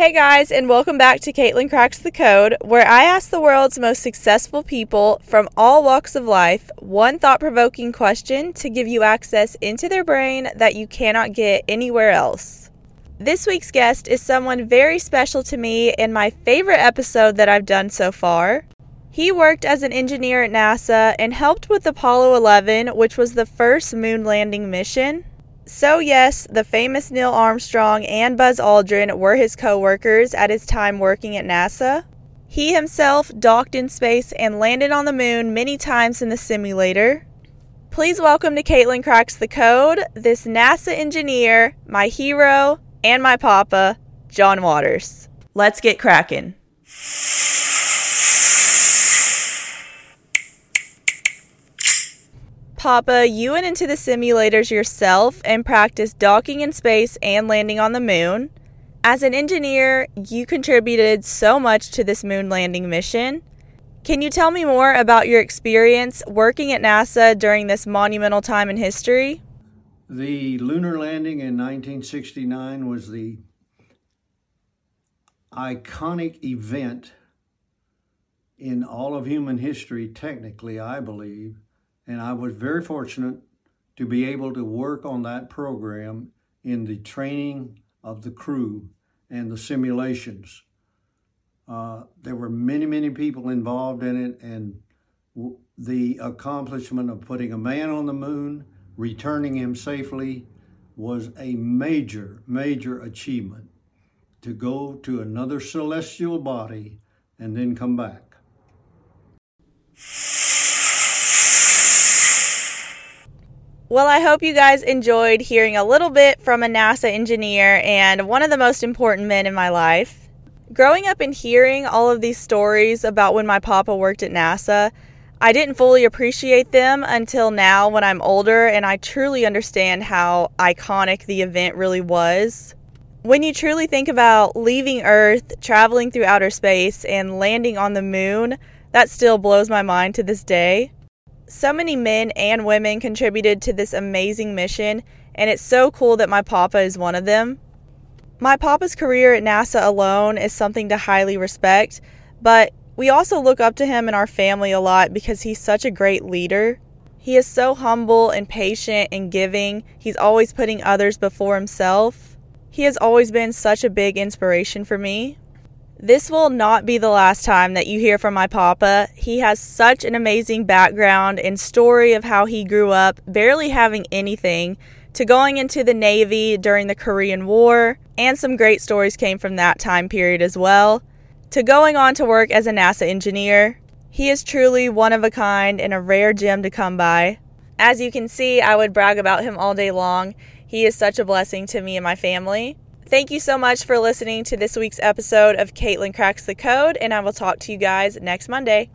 Hey guys, and welcome back to Caitlin Cracks the Code, where I ask the world's most successful people from all walks of life one thought provoking question to give you access into their brain that you cannot get anywhere else. This week's guest is someone very special to me and my favorite episode that I've done so far. He worked as an engineer at NASA and helped with Apollo 11, which was the first moon landing mission. So, yes, the famous Neil Armstrong and Buzz Aldrin were his co workers at his time working at NASA. He himself docked in space and landed on the moon many times in the simulator. Please welcome to Caitlin Cracks the Code this NASA engineer, my hero, and my papa, John Waters. Let's get cracking. Papa, you went into the simulators yourself and practiced docking in space and landing on the moon. As an engineer, you contributed so much to this moon landing mission. Can you tell me more about your experience working at NASA during this monumental time in history? The lunar landing in 1969 was the iconic event in all of human history, technically, I believe and I was very fortunate to be able to work on that program in the training of the crew and the simulations. Uh, there were many, many people involved in it, and the accomplishment of putting a man on the moon, returning him safely, was a major, major achievement to go to another celestial body and then come back. Well, I hope you guys enjoyed hearing a little bit from a NASA engineer and one of the most important men in my life. Growing up and hearing all of these stories about when my papa worked at NASA, I didn't fully appreciate them until now when I'm older and I truly understand how iconic the event really was. When you truly think about leaving Earth, traveling through outer space, and landing on the moon, that still blows my mind to this day so many men and women contributed to this amazing mission, and it's so cool that my papa is one of them. My papa's career at NASA alone is something to highly respect, but we also look up to him in our family a lot because he's such a great leader. He is so humble and patient and giving. He's always putting others before himself. He has always been such a big inspiration for me. This will not be the last time that you hear from my papa. He has such an amazing background and story of how he grew up barely having anything to going into the Navy during the Korean War, and some great stories came from that time period as well, to going on to work as a NASA engineer. He is truly one of a kind and a rare gem to come by. As you can see, I would brag about him all day long. He is such a blessing to me and my family. Thank you so much for listening to this week's episode of Caitlin Cracks the Code, and I will talk to you guys next Monday.